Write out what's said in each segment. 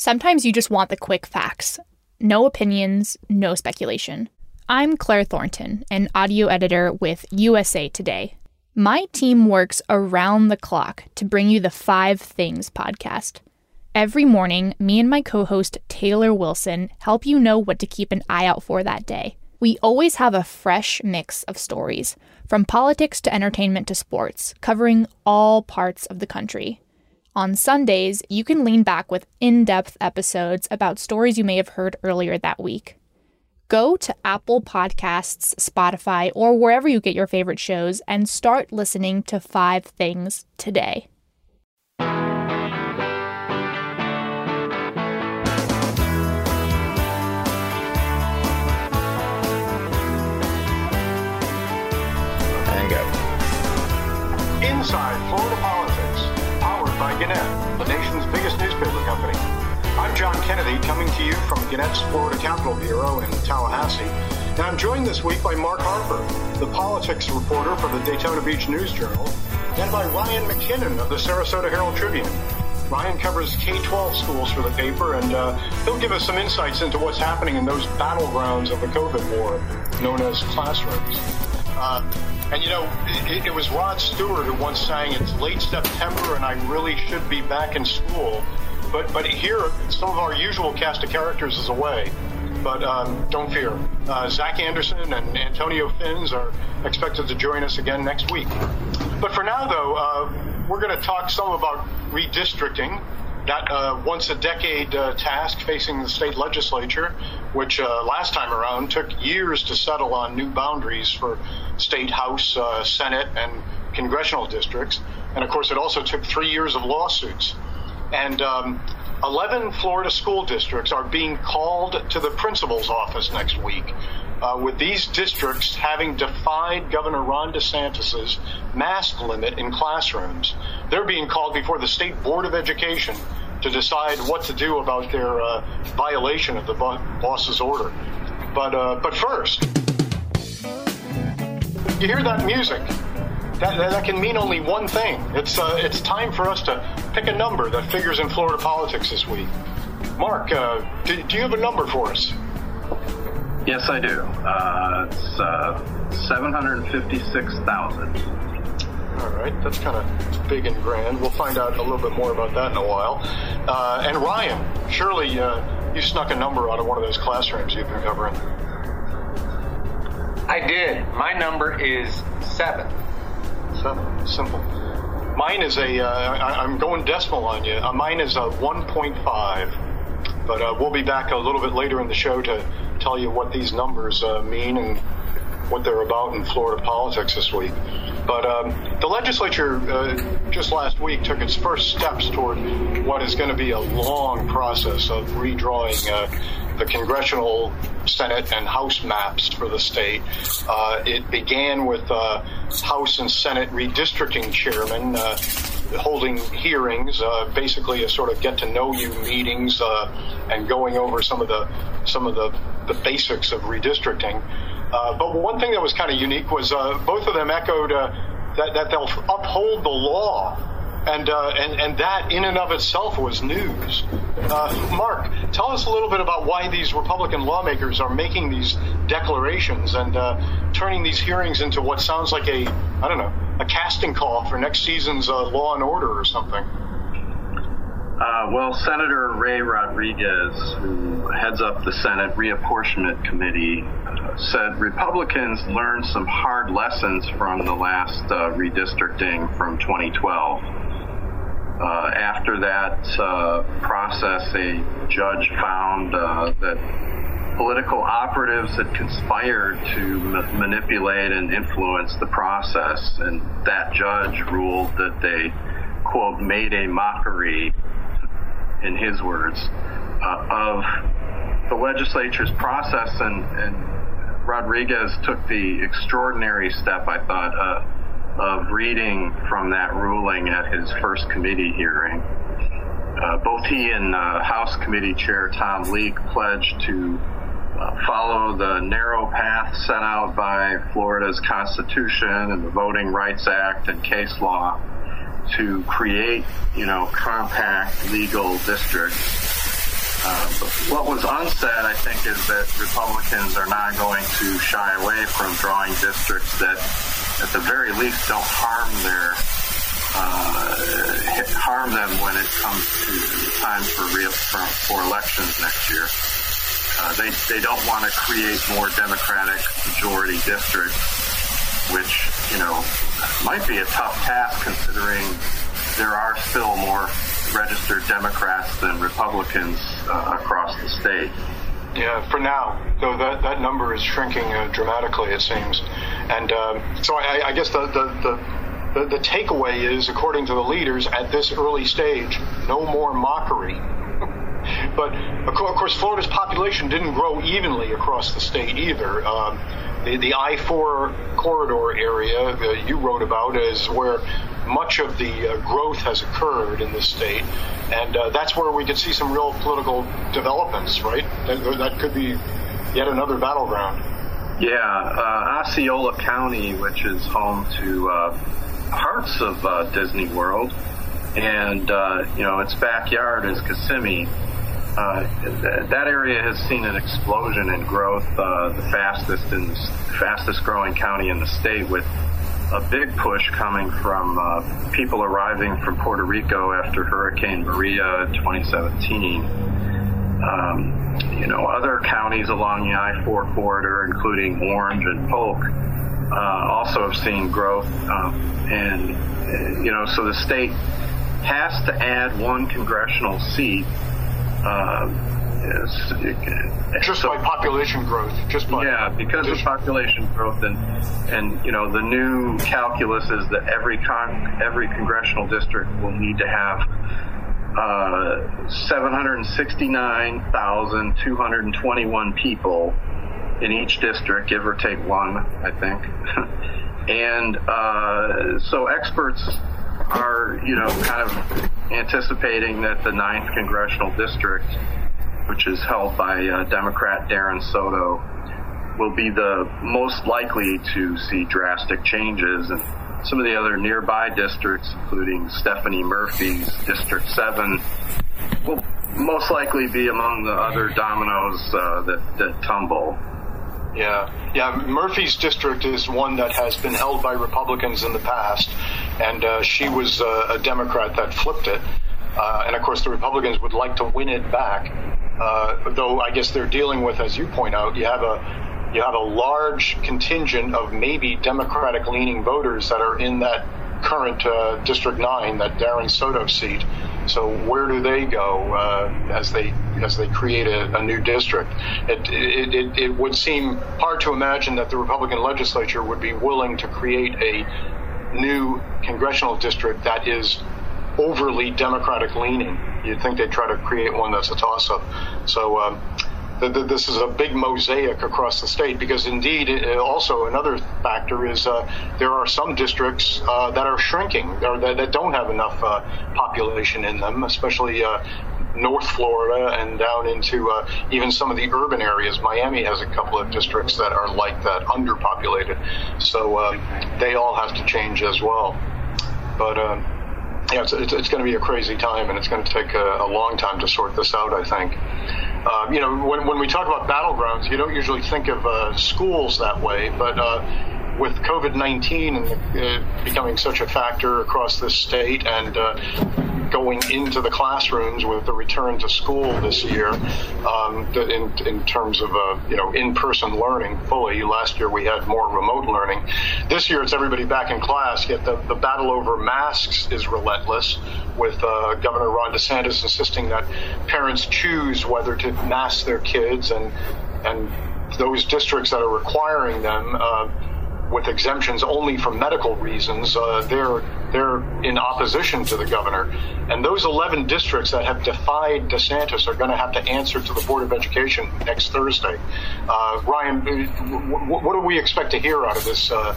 Sometimes you just want the quick facts. No opinions, no speculation. I'm Claire Thornton, an audio editor with USA Today. My team works around the clock to bring you the Five Things podcast. Every morning, me and my co host Taylor Wilson help you know what to keep an eye out for that day. We always have a fresh mix of stories, from politics to entertainment to sports, covering all parts of the country. On Sundays, you can lean back with in depth episodes about stories you may have heard earlier that week. Go to Apple Podcasts, Spotify, or wherever you get your favorite shows and start listening to Five Things today. Inside Florida nation's biggest newspaper company. I'm John Kennedy, coming to you from Gannett's Florida Capital Bureau in Tallahassee. And I'm joined this week by Mark Harper, the politics reporter for the Daytona Beach News Journal, and by Ryan McKinnon of the Sarasota Herald Tribune. Ryan covers K-12 schools for the paper, and uh, he'll give us some insights into what's happening in those battlegrounds of the COVID war, known as classrooms. Uh, and you know, it, it, was Rod Stewart who once sang, "It's late September, and I really should be back in school." But but here, some of our usual cast of characters is away. But um, don't fear, uh, Zach Anderson and Antonio Fins are expected to join us again next week. But for now, though, uh, we're going to talk some about redistricting that uh, once a decade uh, task facing the state legislature, which uh, last time around took years to settle on new boundaries for state house, uh, senate, and congressional districts. And of course, it also took three years of lawsuits. And um, 11 Florida school districts are being called to the principal's office next week. Uh, with these districts having defied Governor Ron DeSantis's mask limit in classrooms, they're being called before the State Board of Education to decide what to do about their uh, violation of the boss's order. But, uh, but first, you hear that music. That, that can mean only one thing. It's, uh, it's time for us to pick a number that figures in Florida politics this week. Mark, uh, do, do, you have a number for us? Yes, I do. Uh, it's uh, 756,000. All right, that's kind of big and grand. We'll find out a little bit more about that in a while. Uh, and Ryan, surely uh, you snuck a number out of one of those classrooms you've been covering. I did. My number is seven. Seven. Simple. Mine is a. Uh, I, I'm going decimal on you. Uh, mine is a 1.5. But uh, we'll be back a little bit later in the show to tell you what these numbers uh, mean and what they're about in Florida politics this week. But um, the legislature uh, just last week took its first steps toward what is going to be a long process of redrawing uh, the congressional, Senate, and House maps for the state. Uh, it began with uh, House and Senate redistricting chairmen uh, holding hearings, uh, basically a sort of get to know you meetings, and going over some of the some of the, the basics of redistricting. Uh, but one thing that was kind of unique was uh, both of them echoed uh, that, that, they'll uphold the law. And, uh, and, and that in and of itself was news. Uh, Mark, tell us a little bit about why these Republican lawmakers are making these declarations and turning these hearings into what sounds like a, I don't know, a casting call for next season's Law and Order or something. Uh, well, Senator Ray Rodrigues, who heads up the Senate Reapportionment Committee, uh, said Republicans learned some hard lessons from the last uh, redistricting from 2012. Uh, after that uh, process, a judge found that political operatives had conspired to ma- manipulate and influence the process, and that judge ruled that they, quote, made a mockery in his words, uh, of the legislature's process, and, and, Rodrigues took the extraordinary step, I thought, uh, of reading from that ruling at his first committee hearing. Uh, both he and uh, House Committee Chair Tom Leek pledged to uh, follow the narrow path set out by Florida's Constitution and the Voting Rights Act and case law to create, you know, compact legal districts Uh, what was unsaid, I think, is that Republicans are not going to shy away from drawing districts that, at the very least, don't harm their uh, harm them when it comes to time for, re- for, for elections next year. Uh, they they don't want to create more Democratic majority districts, which you know might be a tough task considering there are still more registered Democrats than Republicans uh, across the state. Yeah, for now, though that, that number is shrinking uh, dramatically, it seems. And uh, so I, I, guess the, the, the, the, the takeaway is, according to the leaders, at this early stage, no more mockery. but of course, Florida's population didn't grow evenly across the state either. Um, the, the I-4 corridor area uh, you wrote about is where much of the uh, growth has occurred in the state, and uh, that's where we could see some real political developments, right? That, that could be yet another battleground. Yeah, uh, Osceola County, which is home to uh, parts of uh, Disney World, and uh, you know its backyard is Kissimmee. Uh, that area has seen an explosion in growth, uh, the fastest fastest growing county in the state, with a big push coming from uh, people arriving from Puerto Rico after Hurricane Maria in 2017. Um, you know, other counties along the I-4 corridor, including Orange and Polk, uh, also have seen growth, um, and uh, you know, so the state has to add one congressional seat. Uh, just so, by population growth, just by yeah, because of population growth, and and you know the new calculus is that every con- every congressional district will need to have uh, 769,221 people in each district, give or take one, I think. and uh, so experts are, you know, kind of anticipating that the ninth congressional district which is held by uh, Democrat Darren Soto, will be the most likely to see drastic changes. And some of the other nearby districts, including Stephanie Murphy's District 7, will most likely be among the other dominoes uh, that, that tumble. Yeah, yeah. Murphy's district is one that has been held by Republicans in the past, and uh, she was uh, a Democrat that flipped it. Uh, and of course, the Republicans would like to win it back. Uh, though I guess they're dealing with, as you point out, you have a you have a large contingent of maybe Democratic leaning voters that are in that current uh, District Nine, that Darren Soto seat. So where do they go uh, as they as they create a, a new district? It, it, it, it would seem hard to imagine that the Republican legislature would be willing to create a new congressional district that is overly Democratic leaning. You'd think they'd try to create one that's a toss up. So, um, this is a big mosaic across the state because indeed it, also another factor is uh, there are some districts uh, that are shrinking or that, that don't have enough uh, population in them especially uh, North Florida and down into uh, even some of the urban areas. Miami has a couple of districts that are like that, underpopulated. So uh, they all have to change as well. But yeah, it's, it's, it's, going to be a crazy time, and it's going to take a, a long time to sort this out. I think. Uh, you know, when, when we talk about battlegrounds, you don't usually think of uh, schools that way, but uh, with COVID 19 and uh, becoming such a factor across this state and uh, going into the classrooms with the return to school this year um, in, in terms of uh, you know in-person learning fully. Last year we had more remote learning. This year it's everybody back in class. Yet the, the battle over masks is relentless, with uh, Governor Ron DeSantis insisting that parents choose whether to mask their kids and and those districts that are requiring them uh, with exemptions only for medical reasons, uh, they're they're in opposition to the governor. And those 11 districts that have defied DeSantis are going to have to answer to the Board of Education next Thursday. Uh, Ryan, what, what do we expect to hear out of this uh,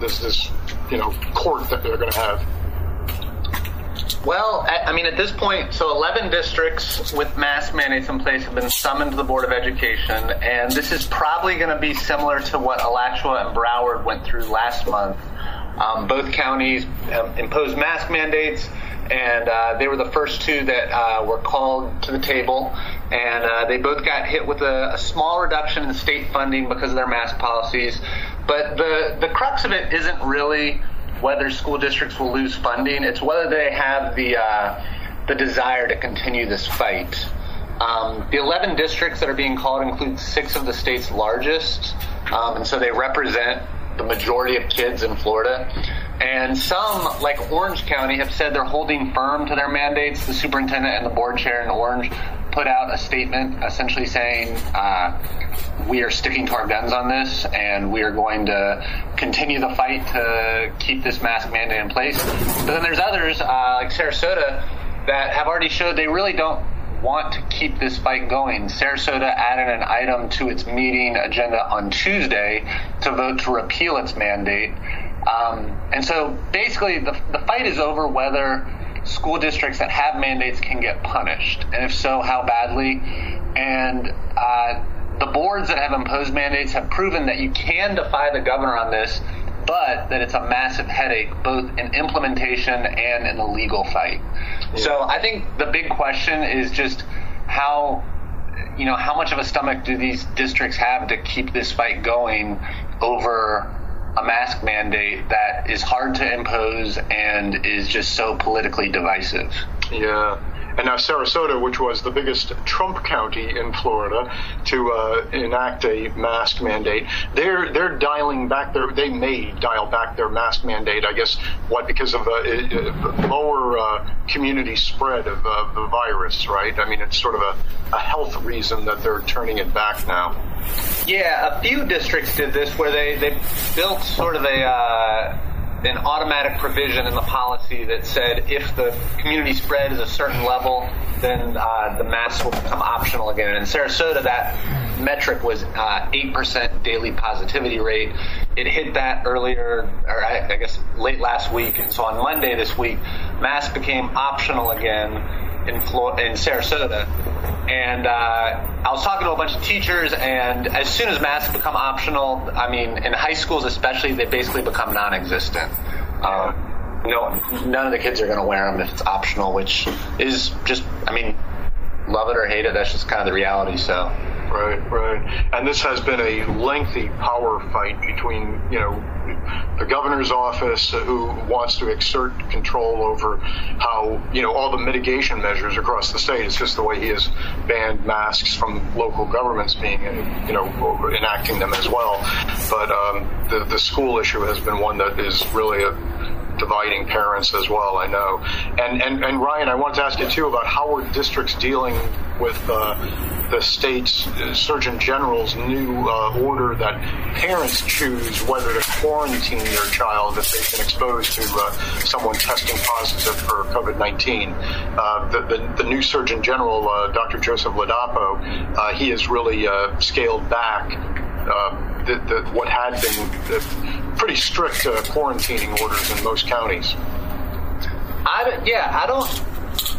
this this you know court that they're going to have? Well, I mean, at this point, so 11 districts with mask mandates in place have been summoned to the Board of Education, and this is probably going to be similar to what Alachua and Broward went through last month. Um, both counties um, imposed mask mandates. and uh, they were the first two that uh, were called to the table, and uh, they both got hit with a, a, small reduction in state funding because of their mask policies. But the the crux of it isn't really whether school districts will lose funding; it's whether they have the uh, the desire to continue this fight. Um, the 11 districts that are being called include six of the state's largest, um, and so they represent the majority of kids in Florida. And some, like Orange County, have said they're holding firm to their mandates. The superintendent and the board chair in Orange put out a statement essentially saying, uh, we are sticking to our guns on this and we are going to continue the fight to keep this mask mandate in place. But then there's others, uh, like Sarasota, that have already showed they really don't want to keep this fight going. Sarasota added an item to its meeting agenda on Tuesday to vote to repeal its mandate. Um, and so basically, the, the fight is over whether school districts that have mandates can get punished, and if so, how badly. And uh, the boards that have imposed mandates have proven that you can defy the governor on this, but that it's a massive headache both in implementation and in the legal fight. Yeah. So I think the big question is just how you know how much of a stomach do these districts have to keep this fight going over a mask mandate that is hard to impose and is just so politically divisive. Yeah. And now Sarasota, which was the biggest Trump county in Florida to uh, enact a mask mandate, they're they're dialing back their they may dial back their mask mandate. I guess what because of a, uh, lower uh, community spread of uh, the virus, right? I mean, it's sort of a, a health reason that they're turning it back now. Yeah, a few districts did this where they they built sort of a uh, an automatic provision in the policy that said if the community spread is a certain level, then uh, the masks will become optional again. In Sarasota, that metric was uh, 8% daily positivity rate. It hit that earlier, or I, I guess late last week. And so on Monday this week, masks became optional again in, Florida, in Sarasota. And uh, I was talking to a bunch of teachers, and as soon as masks become optional, I mean, in high schools especially, they basically become non-existent. Um, no, none of the kids are going to wear them if it's optional, which is just, I mean, love it or hate it, that's just kind of the reality. So. Right, right. And this has been a lengthy power fight between, you know, the governor's office who wants to exert control over how, you know, all the mitigation measures across the state. It's just the way he has banned masks from local governments being, you know, enacting them as well. But um, the, the school issue has been one that is really a dividing parents as well. I know. And and and Ryan, I wanted to ask you too about how are districts dealing with uh, the state's uh, Surgeon General's new uh, order that parents choose whether to quarantine their child if they've been exposed to uh, someone testing positive for COVID 19. Uh, the, the, the, new Surgeon General, uh, Dr. Joseph Ladapo, he has really scaled back the, the, what had been pretty strict uh, quarantining orders in most counties. I, yeah, I don't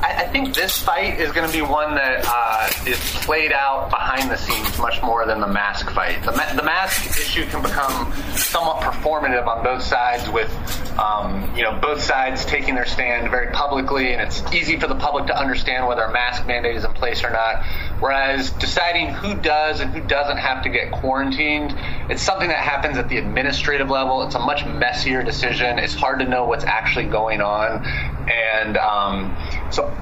I, I think this fight is going to be one that uh, is played out behind the scenes much more than the mask fight. The, ma- the mask issue can become somewhat performative on both sides, with um, you know both sides taking their stand very publicly, and it's easy for the public to understand whether a mask mandate is in place or not. Whereas deciding who does and who doesn't have to get quarantined, it's something that happens at the administrative level. It's a much messier decision. It's hard to know what's actually going on, and um, so,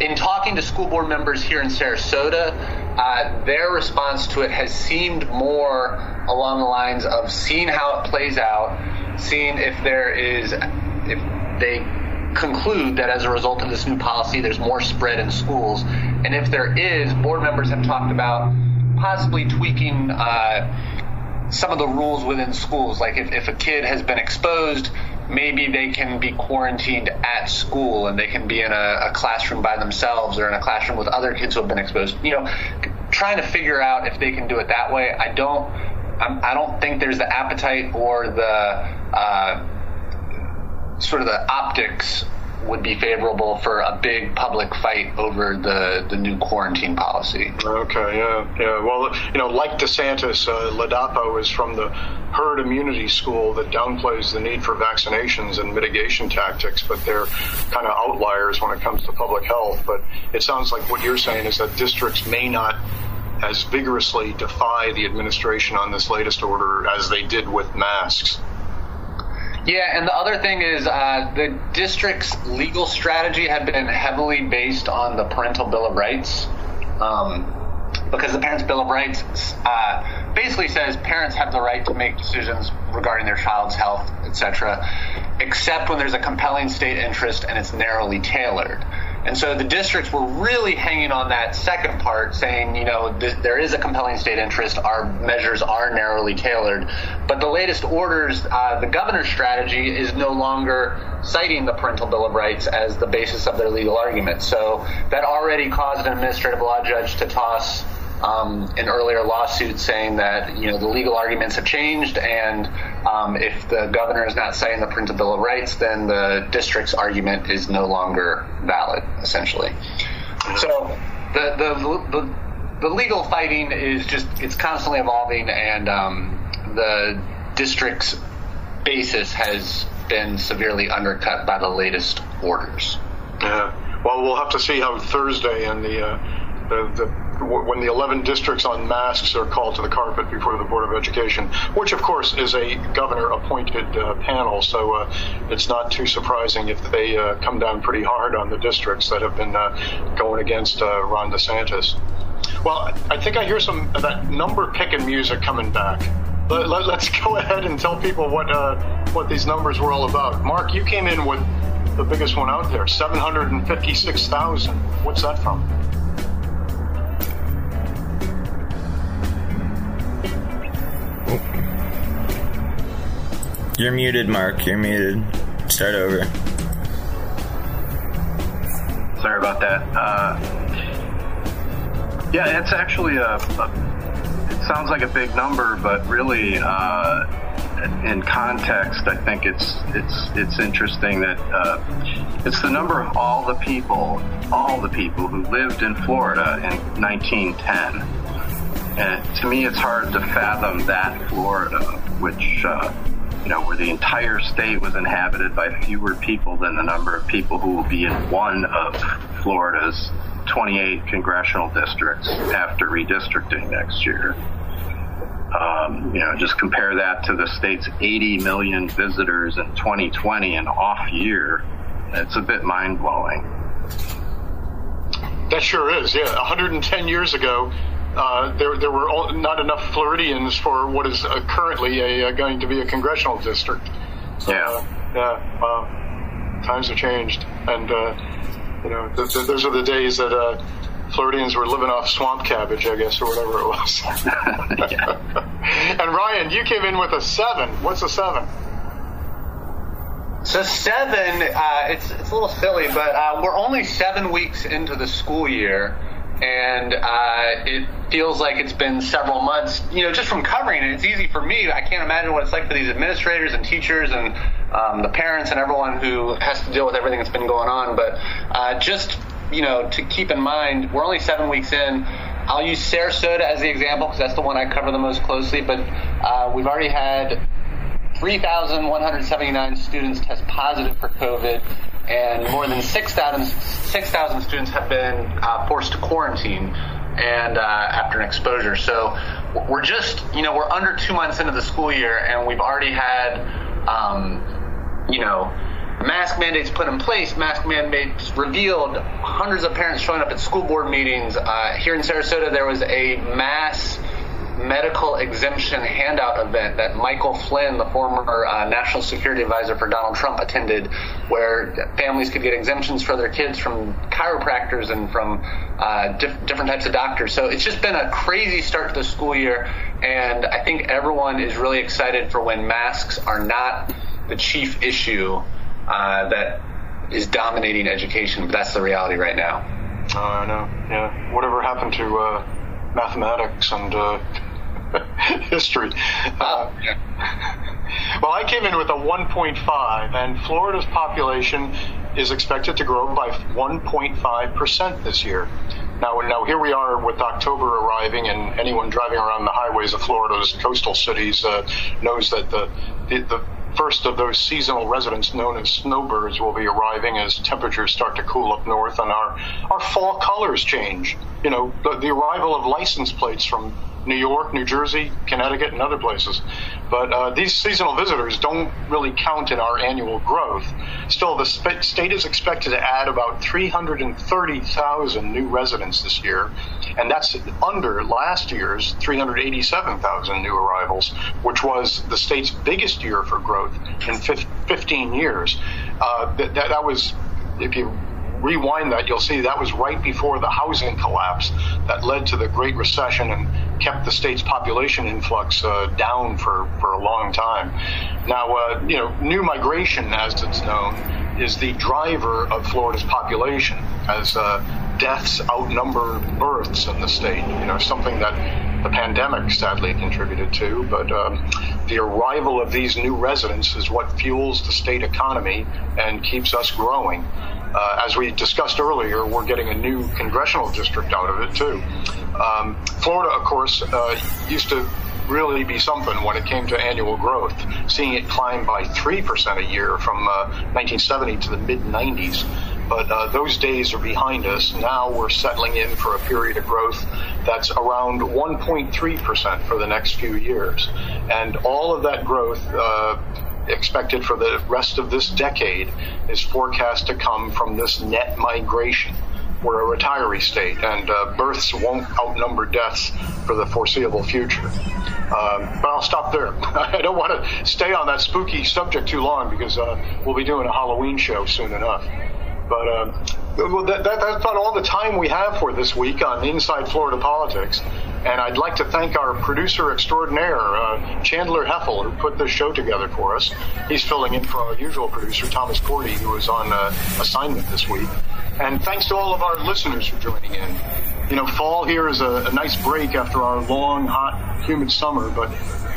in talking to school board members here in Sarasota, uh, their response to it has seemed more along the lines of seeing how it plays out, seeing if there is, if they conclude that as a result of this new policy, there's more spread in schools. And if there is, board members have talked about possibly tweaking uh, some of the rules within schools. Like if, if a kid has been exposed, maybe they can be quarantined at school and they can be in a, a, classroom by themselves or in a classroom with other kids who have been exposed. You know, trying to figure out if they can do it that way. I don't. I'm, I do not think there's the appetite or the uh, sort of the optics would be favorable for a big public fight over the, the new quarantine policy. Okay, yeah, yeah. Well, you know, like DeSantis, uh, Ladapo is from the herd immunity school that downplays the need for vaccinations and mitigation tactics, but they're kind of outliers when it comes to public health. But it sounds like what you're saying is that districts may not as vigorously defy the administration on this latest order as they did with masks. Yeah, and the other thing is uh, the district's legal strategy had been heavily based on the Parental Bill of Rights. Um, because the Parents' Bill of Rights uh, basically says parents have the right to make decisions regarding their child's health, etc., except when there's a compelling state interest and it's narrowly tailored. And so the districts were really hanging on that second part, saying, you know, th- there is a compelling state interest. Our measures are narrowly tailored. But the latest orders, uh, the governor's strategy is no longer citing the Parental Bill of Rights as the basis of their legal argument. So that already caused an administrative law judge to toss um, an earlier lawsuit saying that you know the legal arguments have changed, and um, if the governor is not citing the Parental Bill of Rights, then the district's argument is no longer valid, essentially. So the the the, the legal fighting is just it's constantly evolving, and um, the district's basis has been severely undercut by the latest orders. Yeah. Well, we'll have to see how Thursday and the, uh, the, the when the 11 districts on masks are called to the carpet before the Board of Education, which of course is a governor appointed uh, panel. So uh, it's not too surprising if they uh, come down pretty hard on the districts that have been uh, going against uh, Ron DeSantis. Well, I think I hear some of that number picking music coming back. Let, us let, go ahead and tell people what uh, what these numbers were all about. Mark, you came in with the biggest one out there, 756,000. What's that from? You're muted, Mark. You're muted. Start over. Sorry about that. Uh, yeah, it's actually a, a, It sounds like a big number, but really, uh, in context, I think it's it's it's interesting that uh, it's the number of all the people, all the people who lived in Florida in 1910. And to me, it's hard to fathom that Florida, which uh, you know, where the entire state was inhabited by fewer people than the number of people who will be in one of Florida's 28 congressional districts after redistricting next year. Um, you know, just compare that to the state's 80 million visitors in 2020, an off year. It's a bit mind blowing. That sure is. Yeah, 110 years ago, uh, there, there were all, not enough Floridians for what is uh, currently a, uh, going to be a congressional district. Yeah. Uh, yeah. Wow. Times have changed, and uh, you know, th- th- those are the days that Floridians were living off swamp cabbage, I guess, or whatever it was. and Ryan, you came in with a seven. What's a seven? So seven, uh, it's it's a little silly, but uh, we're only seven weeks into the school year, and uh, it feels like it's been several months. You know, just from covering it, it's easy for me. I can't imagine what it's like for these administrators and teachers and um, the parents and everyone who has to deal with everything that's been going on. But uh, just you know, to keep in mind, we're only seven weeks in. I'll use Sarasota as the example because that's the one I cover the most closely. But uh, we've already had 3,179 students test positive for COVID and more than 6,000 6, students have been uh, forced to quarantine and uh, after an exposure. So we're just, you know, we're under two months into the school year, and we've already had, um, you know, mask mandates put in place, mask mandates revealed, hundreds of parents showing up at school board meetings. Uh, here in Sarasota, there was a mass medical exemption handout event that Michael Flynn, the former uh, national security advisor for Donald Trump, attended, where families could get exemptions for their kids from chiropractors and from uh, diff- different types of doctors. So it's just been a crazy start to the school year, and I think everyone is really excited for when masks are not the chief issue uh, that is dominating education. But that's the reality right now. Oh, I know. Yeah. Whatever happened to uh, mathematics and uh, history. Uh, well, I came in with a 1.5, and Florida's population is expected to grow by 1.5% this year. Now, now here we are with October arriving, and anyone driving around the highways of Florida's coastal cities uh, knows that the, the, the first of those seasonal residents known as snowbirds will be arriving as temperatures start to cool up north and our, our fall colors change. You know, the, the arrival of license plates from New York, New Jersey, Connecticut, and other places. But uh, these seasonal visitors don't really count in our annual growth. Still, the sp- state is expected to add about 330,000 new residents this year, and that's under last year's 387,000 new arrivals, which was the state's biggest year for growth in 15 years. Uh, that, that was, if you rewind that, you'll see that was right before the housing collapse that led to the Great Recession and kept the state's population influx uh, down for, for a long time. Now, uh, you know, new migration, as it's known, is the driver of Florida's population as uh, deaths outnumber births in the state. You know, something that the pandemic sadly contributed to, but um, the arrival of these new residents is what fuels the state economy and keeps us growing. Uh, as we discussed earlier, we're getting a new congressional district out of it too. Um, Florida, of course, uh, used to really be something when it came to annual growth, seeing it climb by 3% a year from uh, 1970 to the mid 90s. But uh, those days are behind us. Now we're settling in for a period of growth that's around 1.3% for the next few years. And all of that growth uh, expected for the rest of this decade is forecast to come from this net migration. We're a retiree state, and uh, births won't outnumber deaths for the foreseeable future. Um, but I'll stop there. I don't want to stay on that spooky subject too long because uh, we'll be doing a Halloween show soon enough. But uh, well, that, that, that's about all the time we have for this week on Inside Florida Politics. And I'd like to thank our producer extraordinaire, uh, Chandler Heffel, who put this show together for us. He's filling in for our usual producer, Thomas Cordy, who was on uh, assignment this week. And thanks to all of our listeners for joining in. You know, fall here is a, a nice break after our long, hot, humid summer, but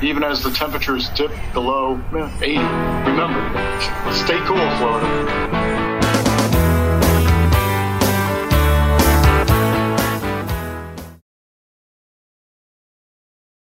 even as the temperatures dip below 80, remember, stay cool, Florida.